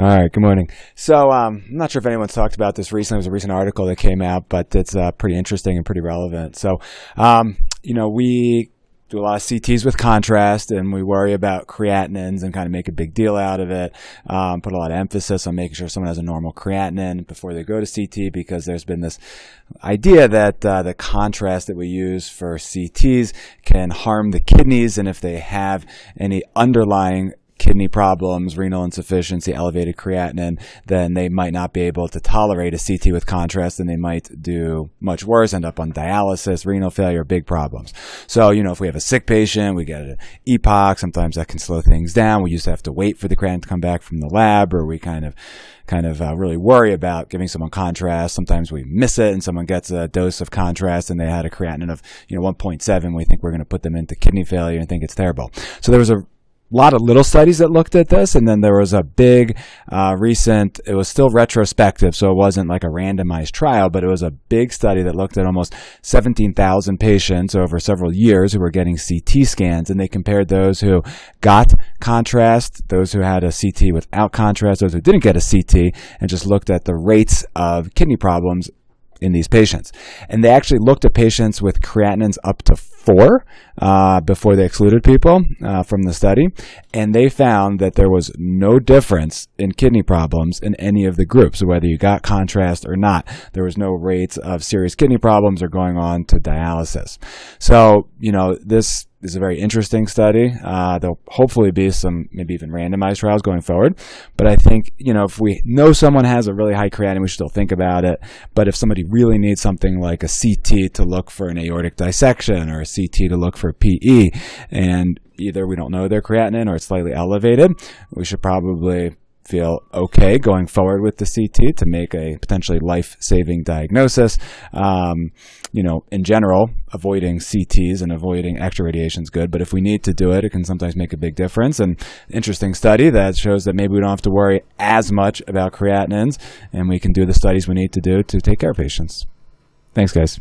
All right, good morning. So, um, I'm not sure if anyone's talked about this recently. It was a recent article that came out, but it's uh, pretty interesting and pretty relevant. So, um, you know, we do a lot of CTs with contrast, and we worry about creatinines and kind of make a big deal out of it. Um, put a lot of emphasis on making sure someone has a normal creatinine before they go to CT because there's been this idea that uh, the contrast that we use for CTs can harm the kidneys, and if they have any underlying kidney problems, renal insufficiency, elevated creatinine, then they might not be able to tolerate a CT with contrast and they might do much worse, end up on dialysis, renal failure, big problems. So, you know, if we have a sick patient, we get an epoch, sometimes that can slow things down. We used to have to wait for the creatinine to come back from the lab or we kind of kind of uh, really worry about giving someone contrast. Sometimes we miss it and someone gets a dose of contrast and they had a creatinine of, you know, 1.7. We think we're going to put them into kidney failure and think it's terrible. So there was a lot of little studies that looked at this, and then there was a big uh, recent. It was still retrospective, so it wasn't like a randomized trial, but it was a big study that looked at almost 17,000 patients over several years who were getting CT scans, and they compared those who got contrast, those who had a CT without contrast, those who didn't get a CT, and just looked at the rates of kidney problems in these patients. And they actually looked at patients with creatinines up to four uh, before they excluded people uh, from the study. And they found that there was no difference in kidney problems in any of the groups, whether you got contrast or not. There was no rates of serious kidney problems or going on to dialysis. So, you know, this is a very interesting study. Uh, there'll hopefully be some maybe even randomized trials going forward. But I think, you know, if we know someone has a really high creatinine, we should still think about it. But if somebody really needs something like a CT to look for an aortic dissection or a CT to look for PE, and either we don't know their creatinine or it's slightly elevated, we should probably feel okay going forward with the CT to make a potentially life saving diagnosis. Um, you know, in general, avoiding CTs and avoiding extra radiation is good, but if we need to do it, it can sometimes make a big difference. And interesting study that shows that maybe we don't have to worry as much about creatinines, and we can do the studies we need to do to take care of patients. Thanks, guys.